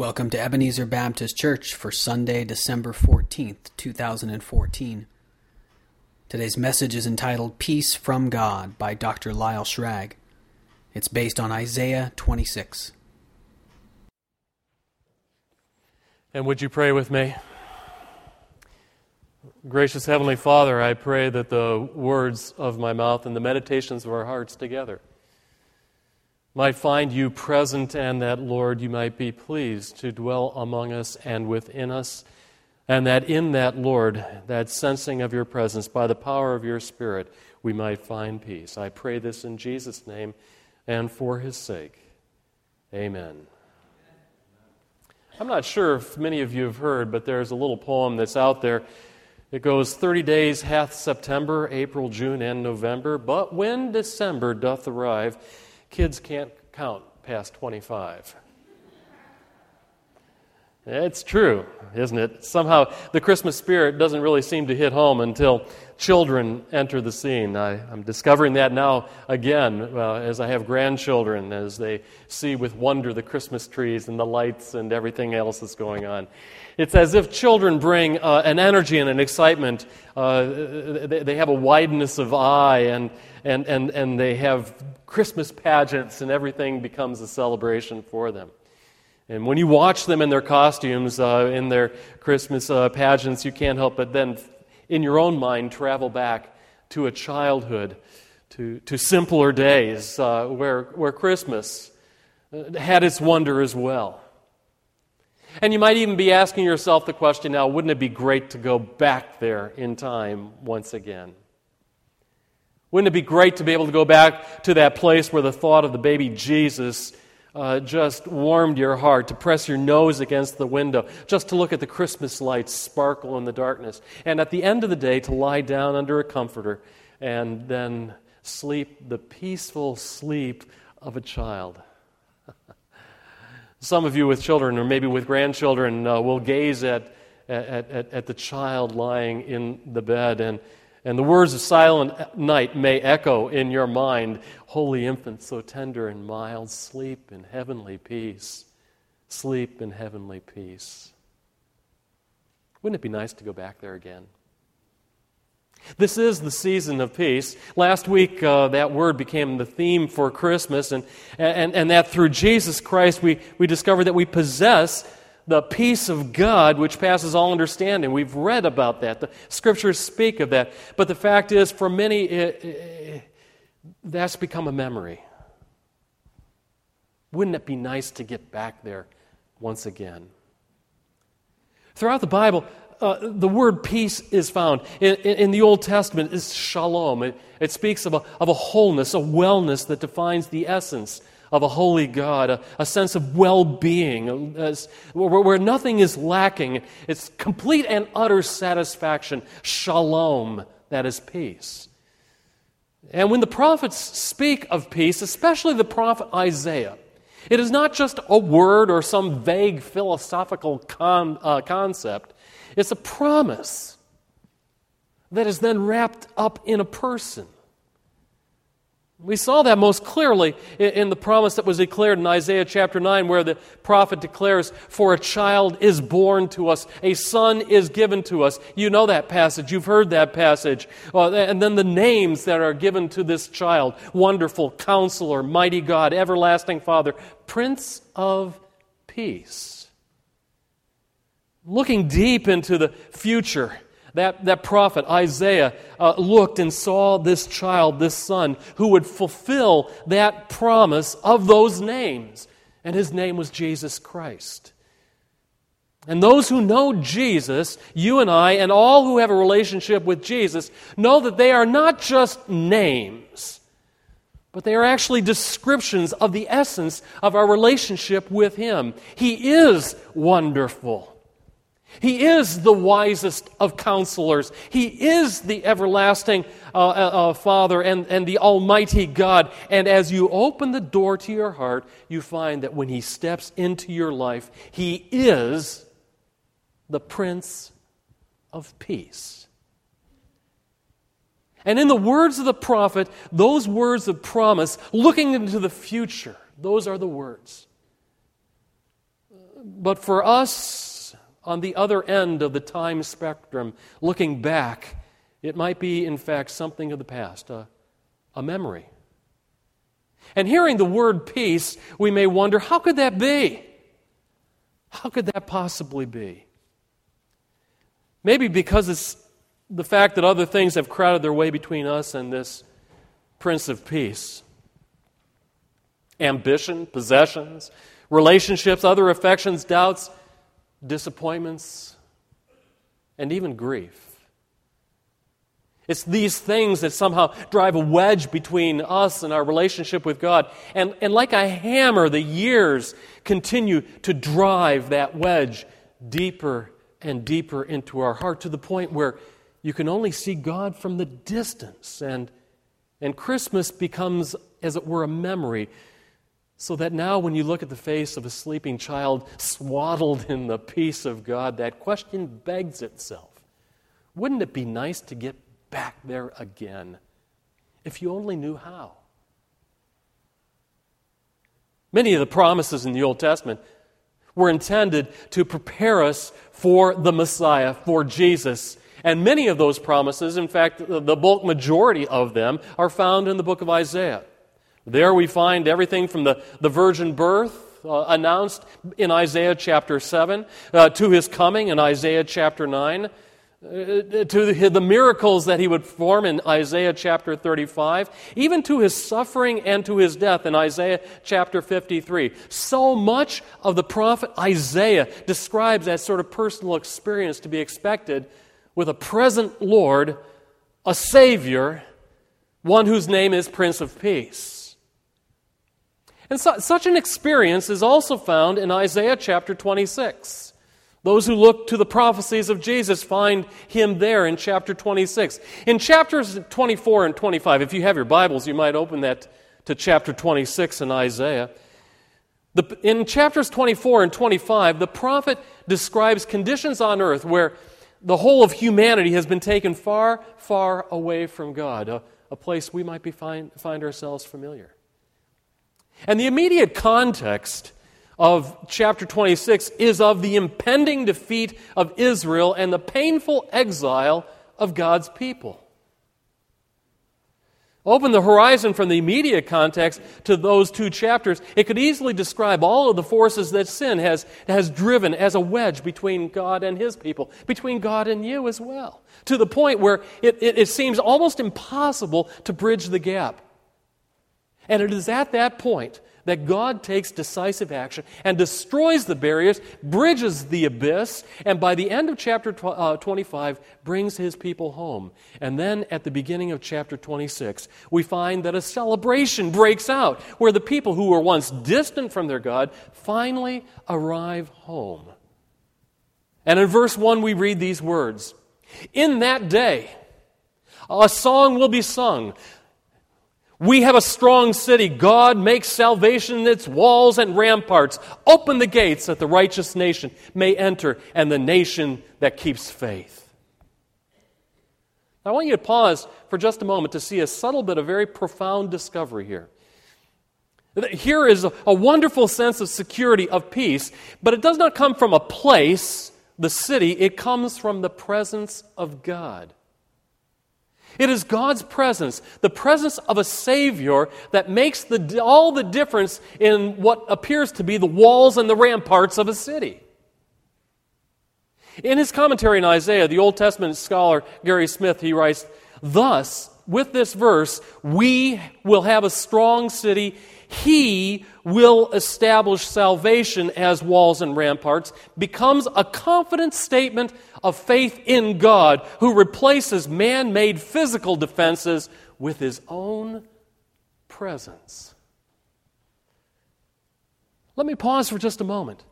Welcome to Ebenezer Baptist Church for Sunday, December 14th, 2014. Today's message is entitled Peace from God by Dr. Lyle Schrag. It's based on Isaiah 26. And would you pray with me? Gracious Heavenly Father, I pray that the words of my mouth and the meditations of our hearts together might find you present, and that, Lord, you might be pleased to dwell among us and within us, and that in that, Lord, that sensing of your presence by the power of your Spirit, we might find peace. I pray this in Jesus' name and for his sake. Amen. I'm not sure if many of you have heard, but there's a little poem that's out there. It goes 30 days hath September, April, June, and November, but when December doth arrive, kids can't count past 25. It's true, isn't it? Somehow the Christmas spirit doesn't really seem to hit home until children enter the scene. I, am discovering that now again uh, as I have grandchildren, as they see with wonder the Christmas trees and the lights and everything else that's going on. It's as if children bring uh, an energy and an excitement. Uh, they, they, have a wideness of eye and, and, and, and they have Christmas pageants, and everything becomes a celebration for them. And when you watch them in their costumes, uh, in their Christmas uh, pageants, you can't help but then, in your own mind, travel back to a childhood, to, to simpler days uh, where, where Christmas uh, had its wonder as well. And you might even be asking yourself the question now wouldn't it be great to go back there in time once again? Wouldn't it be great to be able to go back to that place where the thought of the baby Jesus uh, just warmed your heart, to press your nose against the window, just to look at the Christmas lights sparkle in the darkness, and at the end of the day, to lie down under a comforter and then sleep the peaceful sleep of a child. Some of you with children, or maybe with grandchildren, uh, will gaze at, at, at, at the child lying in the bed and and the words of silent night may echo in your mind Holy infant, so tender and mild, sleep in heavenly peace. Sleep in heavenly peace. Wouldn't it be nice to go back there again? This is the season of peace. Last week, uh, that word became the theme for Christmas, and, and, and that through Jesus Christ, we, we discover that we possess the peace of God which passes all understanding. We've read about that. The scriptures speak of that. But the fact is, for many, it, it, that's become a memory. Wouldn't it be nice to get back there once again? Throughout the Bible, uh, the word peace is found. In, in, in the Old Testament, is shalom. It, it speaks of a, of a wholeness, a wellness that defines the essence of a holy God, a, a sense of well being, where, where nothing is lacking. It's complete and utter satisfaction. Shalom, that is peace. And when the prophets speak of peace, especially the prophet Isaiah, it is not just a word or some vague philosophical con, uh, concept, it's a promise that is then wrapped up in a person. We saw that most clearly in the promise that was declared in Isaiah chapter 9, where the prophet declares, For a child is born to us, a son is given to us. You know that passage, you've heard that passage. Uh, and then the names that are given to this child Wonderful, Counselor, Mighty God, Everlasting Father, Prince of Peace. Looking deep into the future, that, that prophet, Isaiah, uh, looked and saw this child, this son, who would fulfill that promise of those names. And his name was Jesus Christ. And those who know Jesus, you and I, and all who have a relationship with Jesus, know that they are not just names, but they are actually descriptions of the essence of our relationship with Him. He is wonderful. He is the wisest of counselors. He is the everlasting uh, uh, uh, Father and, and the Almighty God. And as you open the door to your heart, you find that when He steps into your life, He is the Prince of Peace. And in the words of the prophet, those words of promise, looking into the future, those are the words But for us, on the other end of the time spectrum, looking back, it might be, in fact, something of the past, a, a memory. And hearing the word peace, we may wonder how could that be? How could that possibly be? Maybe because it's the fact that other things have crowded their way between us and this Prince of Peace. Ambition, possessions, relationships, other affections, doubts, disappointments, and even grief. It's these things that somehow drive a wedge between us and our relationship with God. And, and like a hammer, the years continue to drive that wedge deeper and deeper into our heart to the point where you can only see God from the distance. And, and Christmas becomes, as it were, a memory. So that now, when you look at the face of a sleeping child swaddled in the peace of God, that question begs itself Wouldn't it be nice to get back there again if you only knew how. Many of the promises in the Old Testament were intended to prepare us for the Messiah, for Jesus. And many of those promises, in fact, the bulk majority of them, are found in the book of Isaiah. There we find everything from the, the virgin birth uh, announced in Isaiah chapter 7 uh, to his coming in Isaiah chapter 9 uh, to the miracles that he would perform in Isaiah chapter 35, even to his suffering and to his death in Isaiah chapter 53. So much of the prophet Isaiah describes that sort of personal experience to be expected with a present Lord, a Savior, one whose name is Prince of Peace. And such an experience is also found in Isaiah chapter 26. Those who look to the prophecies of Jesus find him there in chapter 26. In chapters 24 and 25, if you have your Bibles, you might open that to chapter 26 in Isaiah. The, in chapters 24 and 25, the prophet describes conditions on earth where the whole of humanity has been taken far, far away from God, a, a place we might be find, find ourselves familiar. And the immediate context of chapter 26 is of the impending defeat of Israel and the painful exile of God's people. Open the horizon from the immediate context to those two chapters. It could easily describe all of the forces that sin has, has driven as a wedge between God and His people, between God and you as well, to the point where it, it, it seems almost impossible to bridge the gap. And it is at that point that God takes decisive action and destroys the barriers, bridges the abyss, and by the end of chapter uh, 25, brings his people home. And then at the beginning of chapter 26, we find that a celebration breaks out where the people who were once distant from their God finally arrive home. And in verse 1, we read these words In that day, a song will be sung we have a strong city. God makes salvation its walls and ramparts. Open the gates that the righteous nation may enter and the nation that keeps faith. I want you to pause for just a moment to see a subtle but a very profound discovery here. Here is a, a wonderful sense of security, of peace, but it does not come from a place, the city, it comes from the presence of God. It is God's presence, the presence of a Savior, that makes the, all the difference in what appears to be the walls and the ramparts of a city. In his commentary on Isaiah, the Old Testament scholar Gary Smith, he writes, Thus, with this verse, we will have a strong city he will establish salvation as walls and ramparts becomes a confident statement of faith in God who replaces man made physical defenses with his own presence. Let me pause for just a moment.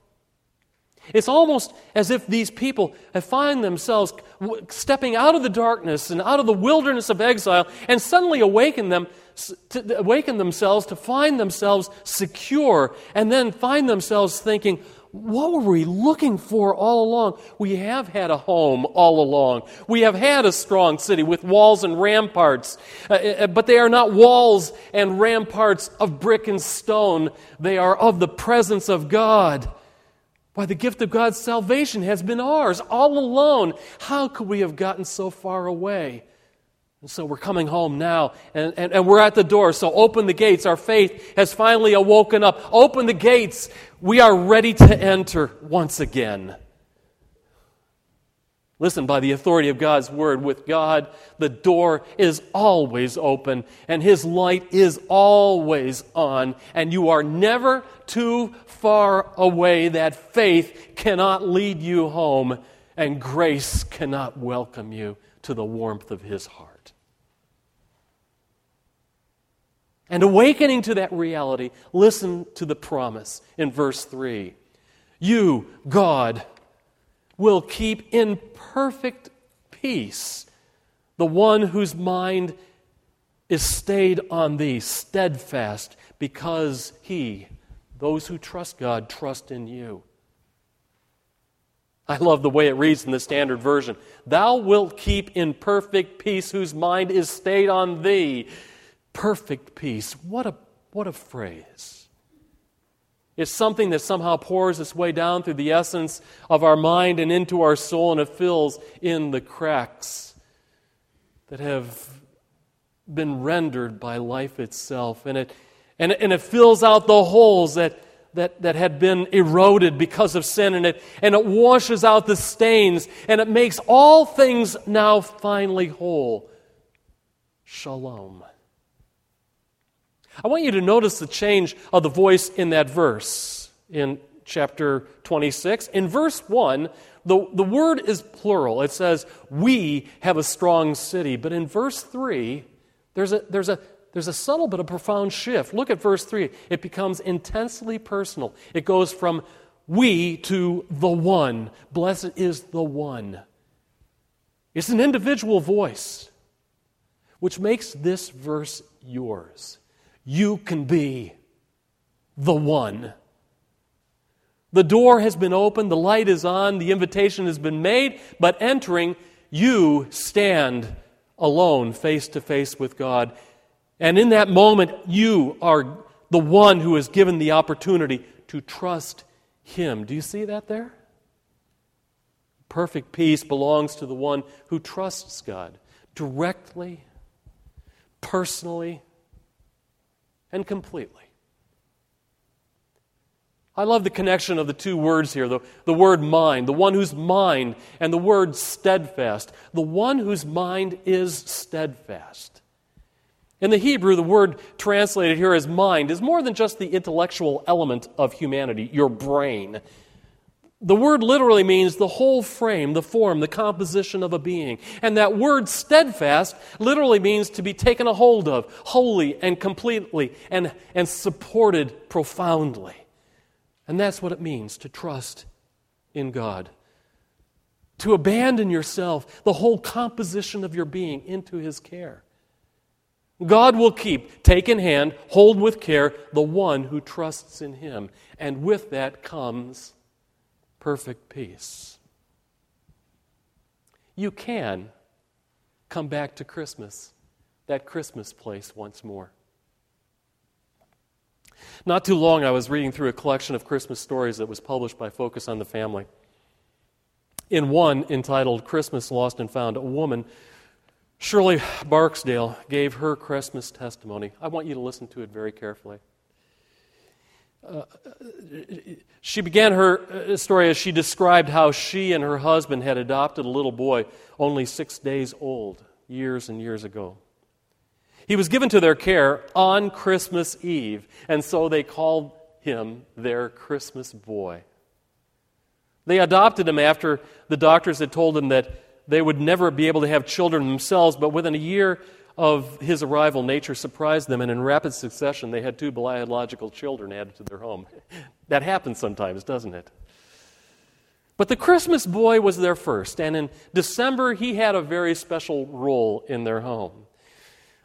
It's almost as if these people find themselves stepping out of the darkness and out of the wilderness of exile and suddenly awaken them awaken themselves to find themselves secure and then find themselves thinking, what were we looking for all along? We have had a home all along. We have had a strong city with walls and ramparts, uh, uh but they are not walls and ramparts of brick and stone. They are of the presence of God. By the gift of God's salvation has been ours all alone. How could we have gotten so far away? And so we're coming home now, and, and, and we're at the door. So open the gates. Our faith has finally awoken up. Open the gates. We are ready to enter once again. Listen, by the authority of God's word, with God, the door is always open and His light is always on, and you are never too far away that faith cannot lead you home and grace cannot welcome you to the warmth of His heart. And awakening to that reality, listen to the promise in verse 3. You, God, will keep in perfect peace the one whose mind is stayed on thee, steadfast, because he, those who trust God, trust in you. I love the way it reads in the standard version. Thou wilt keep in perfect peace whose mind is stayed on thee. Perfect peace. What a, what a phrase. It's something that somehow pours its way down through the essence of our mind and into our soul, and it fills in the cracks that have been rendered by life itself. And it, and, and it fills out the holes that, that, that had been eroded because of sin, and it, and it washes out the stains, and it makes all things now finally whole. Shalom. I want you to notice the change of the voice in that verse in chapter 26. In verse 1, the, the word is plural. It says, We have a strong city. But in verse 3, there's a, there's a, there's a subtle but a profound shift. Look at verse 3. It becomes intensely personal. It goes from we to the one. Blessed is the one. It's an individual voice, which makes this verse yours you can be the one. The door has been opened, the light is on, the invitation has been made, but entering, you stand alone, face to face with God. And in that moment, you are the one who is given the opportunity to trust Him. Do you see that there? Perfect peace belongs to the one who trusts God directly, personally, and completely. I love the connection of the two words here the, the word mind, the one whose mind, and the word steadfast. The one whose mind is steadfast. In the Hebrew, the word translated here as mind is more than just the intellectual element of humanity, your brain. The word literally means the whole frame, the form, the composition of a being. And that word steadfast literally means to be taken a hold of, wholly and completely, and, and supported profoundly. And that's what it means to trust in God. To abandon yourself, the whole composition of your being, into His care. God will keep, take in hand, hold with care the one who trusts in Him. And with that comes perfect peace. You can come back to Christmas, that Christmas place once more. Not too long, I was reading through a collection of Christmas stories that was published by Focus on the Family. In one entitled Christmas Lost and Found, a woman, Shirley Barksdale, gave her Christmas testimony. I want you to listen to it very carefully. She began her uh, story as she described how she and her husband had adopted a little boy only six days old, years and years ago. He was given to their care on Christmas Eve, and so they called him their Christmas boy. They adopted him after the doctors had told them that they would never be able to have children themselves, but within a year of his arrival, nature surprised them, and in rapid succession, they had two biological children added to their home. that happens sometimes, doesn't it? But the Christmas boy was their first, and in December, he had a very special role in their home.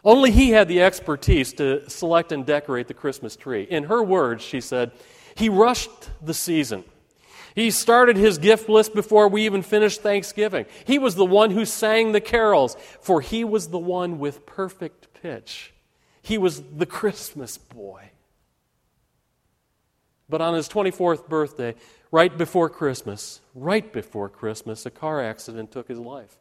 Only he had the expertise to select and decorate the Christmas tree. In her words, she said, He rushed the season. He started his gift list before we even finished Thanksgiving. He was the one who sang the carols, for he was the one with perfect pitch. He was the Christmas boy. But on his 24th birthday, right before Christmas, right before Christmas, a car accident took his life,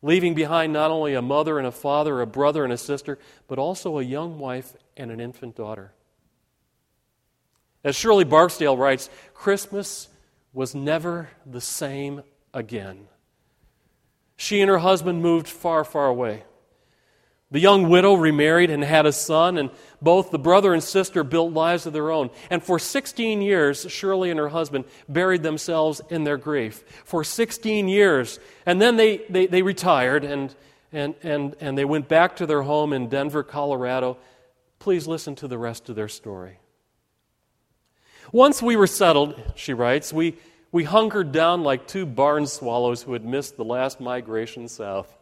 leaving behind not only a mother and a father, a brother and a sister, but also a young wife and an infant daughter. As Shirley Barksdale writes, Christmas was never the same again. She and her husband moved far, far away. The young widow remarried and had a son, and both the brother and sister built lives of their own. And for 16 years, Shirley and her husband buried themselves in their grief. For 16 years. And then they, they, they retired and, and, and, and they went back to their home in Denver, Colorado. Please listen to the rest of their story. Once we were settled, she writes, we, we hunkered down like two barn swallows who had missed the last migration south.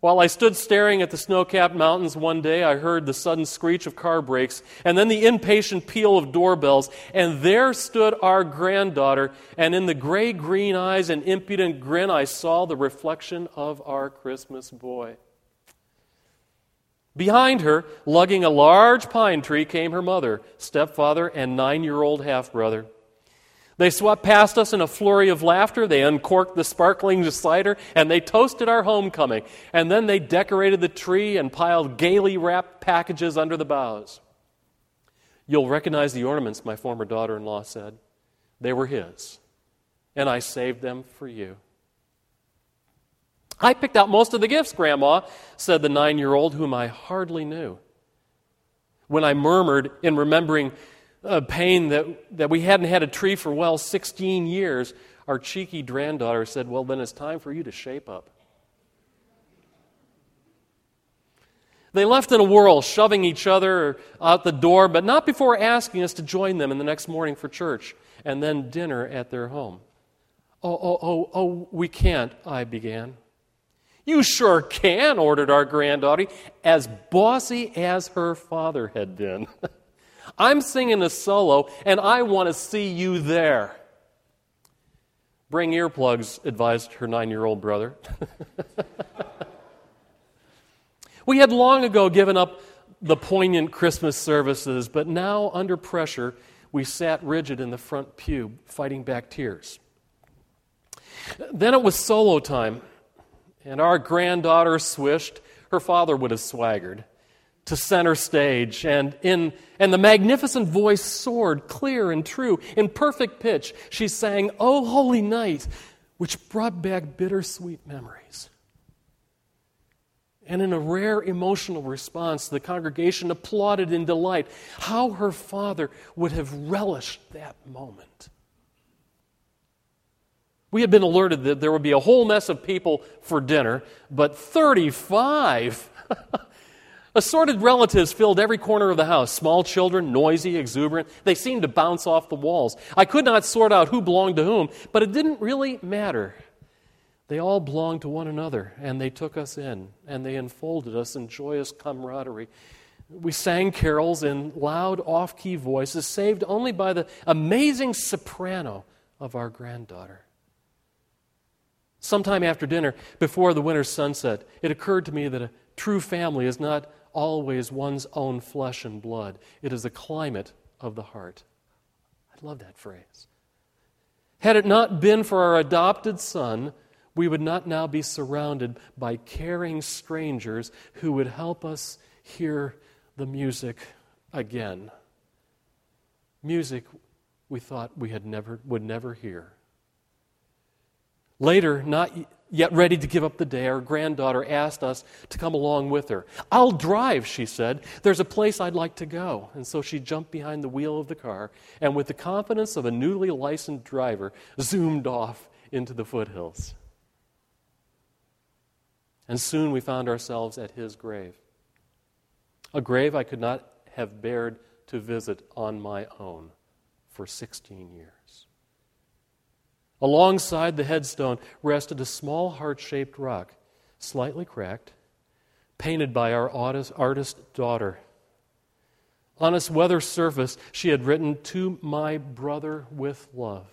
While I stood staring at the snow capped mountains one day, I heard the sudden screech of car brakes and then the impatient peal of doorbells. And there stood our granddaughter, and in the gray green eyes and impudent grin, I saw the reflection of our Christmas boy. Behind her, lugging a large pine tree, came her mother, stepfather, and nine year old half brother. They swept past us in a flurry of laughter. They uncorked the sparkling cider and they toasted our homecoming. And then they decorated the tree and piled gaily wrapped packages under the boughs. You'll recognize the ornaments, my former daughter in law said. They were his. And I saved them for you. I picked out most of the gifts, Grandma, said the nine year old, whom I hardly knew. When I murmured in remembering a pain that, that we hadn't had a tree for, well, 16 years, our cheeky granddaughter said, Well, then it's time for you to shape up. They left in a whirl, shoving each other out the door, but not before asking us to join them in the next morning for church and then dinner at their home. Oh, oh, oh, oh, we can't, I began. You sure can, ordered our granddaughter, as bossy as her father had been. I'm singing a solo, and I want to see you there. Bring earplugs, advised her nine year old brother. we had long ago given up the poignant Christmas services, but now, under pressure, we sat rigid in the front pew, fighting back tears. Then it was solo time, and our granddaughter swished. Her father would have swaggered to center stage, and, in, and the magnificent voice soared clear and true. In perfect pitch, she sang, Oh, Holy Night, which brought back bittersweet memories. And in a rare emotional response, the congregation applauded in delight how her father would have relished that moment. We had been alerted that there would be a whole mess of people for dinner, but 35 Assorted relatives filled every corner of the house small children, noisy, exuberant. They seemed to bounce off the walls. I could not sort out who belonged to whom, but it didn't really matter. They all belonged to one another, and they took us in, and they enfolded us in joyous camaraderie. We sang carols in loud, off key voices, saved only by the amazing soprano of our granddaughter. Sometime after dinner, before the winter sunset, it occurred to me that a true family is not always one's own flesh and blood, it is the climate of the heart. I love that phrase. Had it not been for our adopted son, we would not now be surrounded by caring strangers who would help us hear the music again. Music we thought we had never, would never hear. Later, not Yet ready to give up the day, our granddaughter asked us to come along with her. I'll drive, she said. There's a place I'd like to go. And so she jumped behind the wheel of the car and, with the confidence of a newly licensed driver, zoomed off into the foothills. And soon we found ourselves at his grave. A grave I could not have bared to visit on my own for 16 years. Alongside the headstone rested a small heart shaped rock, slightly cracked, painted by our artist daughter. On its weather surface, she had written, To my brother with love.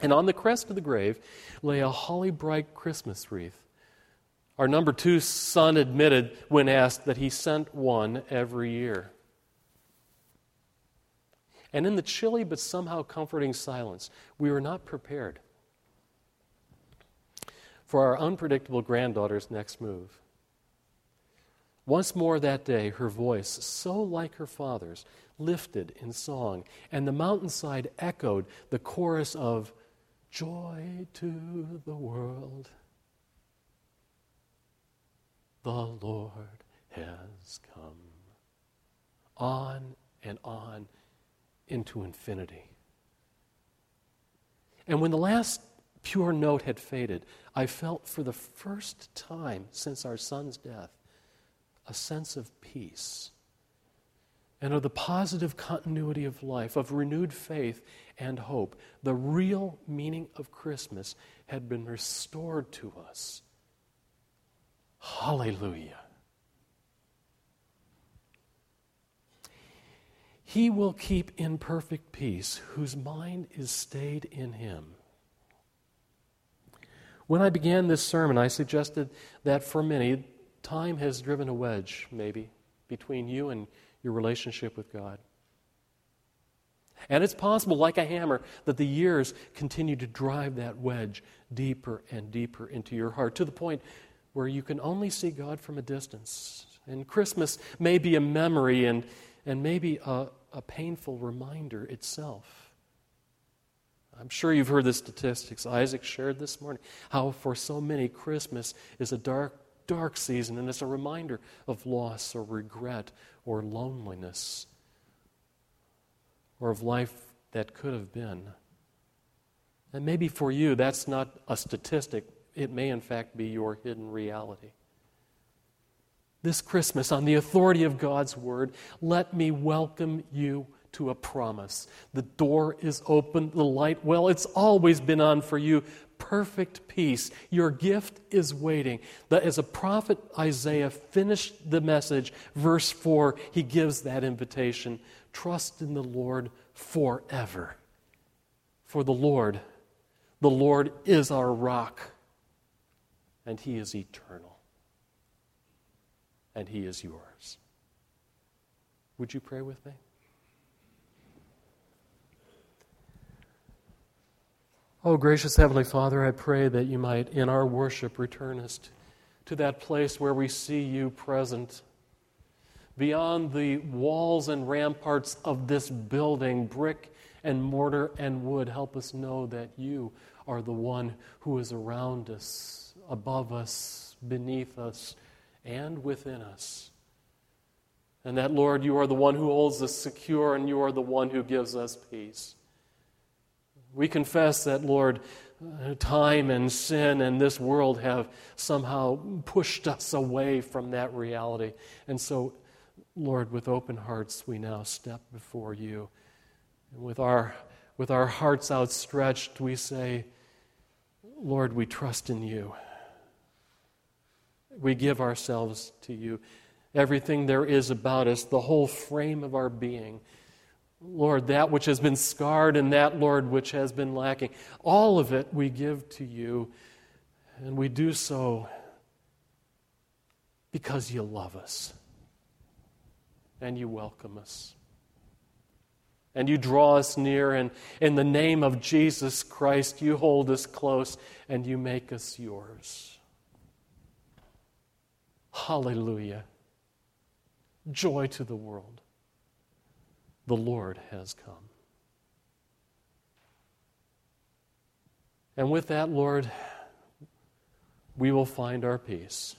And on the crest of the grave lay a holly bright Christmas wreath. Our number two son admitted when asked that he sent one every year. And in the chilly but somehow comforting silence, we were not prepared for our unpredictable granddaughter's next move. Once more that day, her voice, so like her father's, lifted in song, and the mountainside echoed the chorus of Joy to the world. The Lord has come. On and on into infinity. And when the last pure note had faded, I felt for the first time since our son's death a sense of peace and of the positive continuity of life, of renewed faith and hope. The real meaning of Christmas had been restored to us. Hallelujah. He will keep in perfect peace whose mind is stayed in him. When I began this sermon, I suggested that for many, time has driven a wedge, maybe, between you and your relationship with God. And it's possible, like a hammer, that the years continue to drive that wedge deeper and deeper into your heart to the point where you can only see God from a distance. And Christmas may be a memory and, and maybe a, a painful reminder itself. I'm sure you've heard the statistics Isaac shared this morning how for so many Christmas is a dark, dark season and it's a reminder of loss or regret or loneliness or of life that could have been. And maybe for you, that's not a statistic. It may, in fact, be your hidden reality. This Christmas, on the authority of God's Word, let me welcome you to a promise. The door is open, the light, well, it's always been on for you. Perfect peace. Your gift is waiting. That as a prophet Isaiah finished the message, verse 4, he gives that invitation trust in the Lord forever. For the Lord, the Lord is our rock, and he is eternal, and he is yours. Would you pray with me? Oh, gracious Heavenly Father, I pray that you might, in our worship, return us to that place where we see you present. Beyond the walls and ramparts of this building, brick and mortar and wood, help us know that you are the one who is around us, above us, beneath us, and within us. And that, Lord, you are the one who holds us secure, and you are the one who gives us peace. We confess that, Lord, uh, time and sin and this world have somehow pushed us away from that reality. And so, Lord, with open hearts, we now step before you. And with our, with our hearts outstretched, we say, Lord, we trust in you. We give ourselves to you. Everything there is about us, the whole frame of our being, Lord, that which has been scarred and that, Lord, which has been lacking. All of it we give to you, and we do so because you love us and you welcome us. And you draw us near, and in the name of Jesus Christ, you hold us close and you make us yours. Hallelujah. Joy to the world the Lord has come. And with that, Lord, we will find our peace.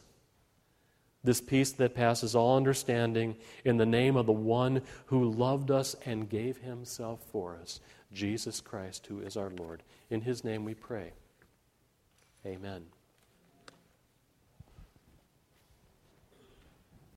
This peace that passes all understanding in the name of the one who loved us and gave himself for us, Jesus Christ, who is our Lord. In his name we pray. Amen.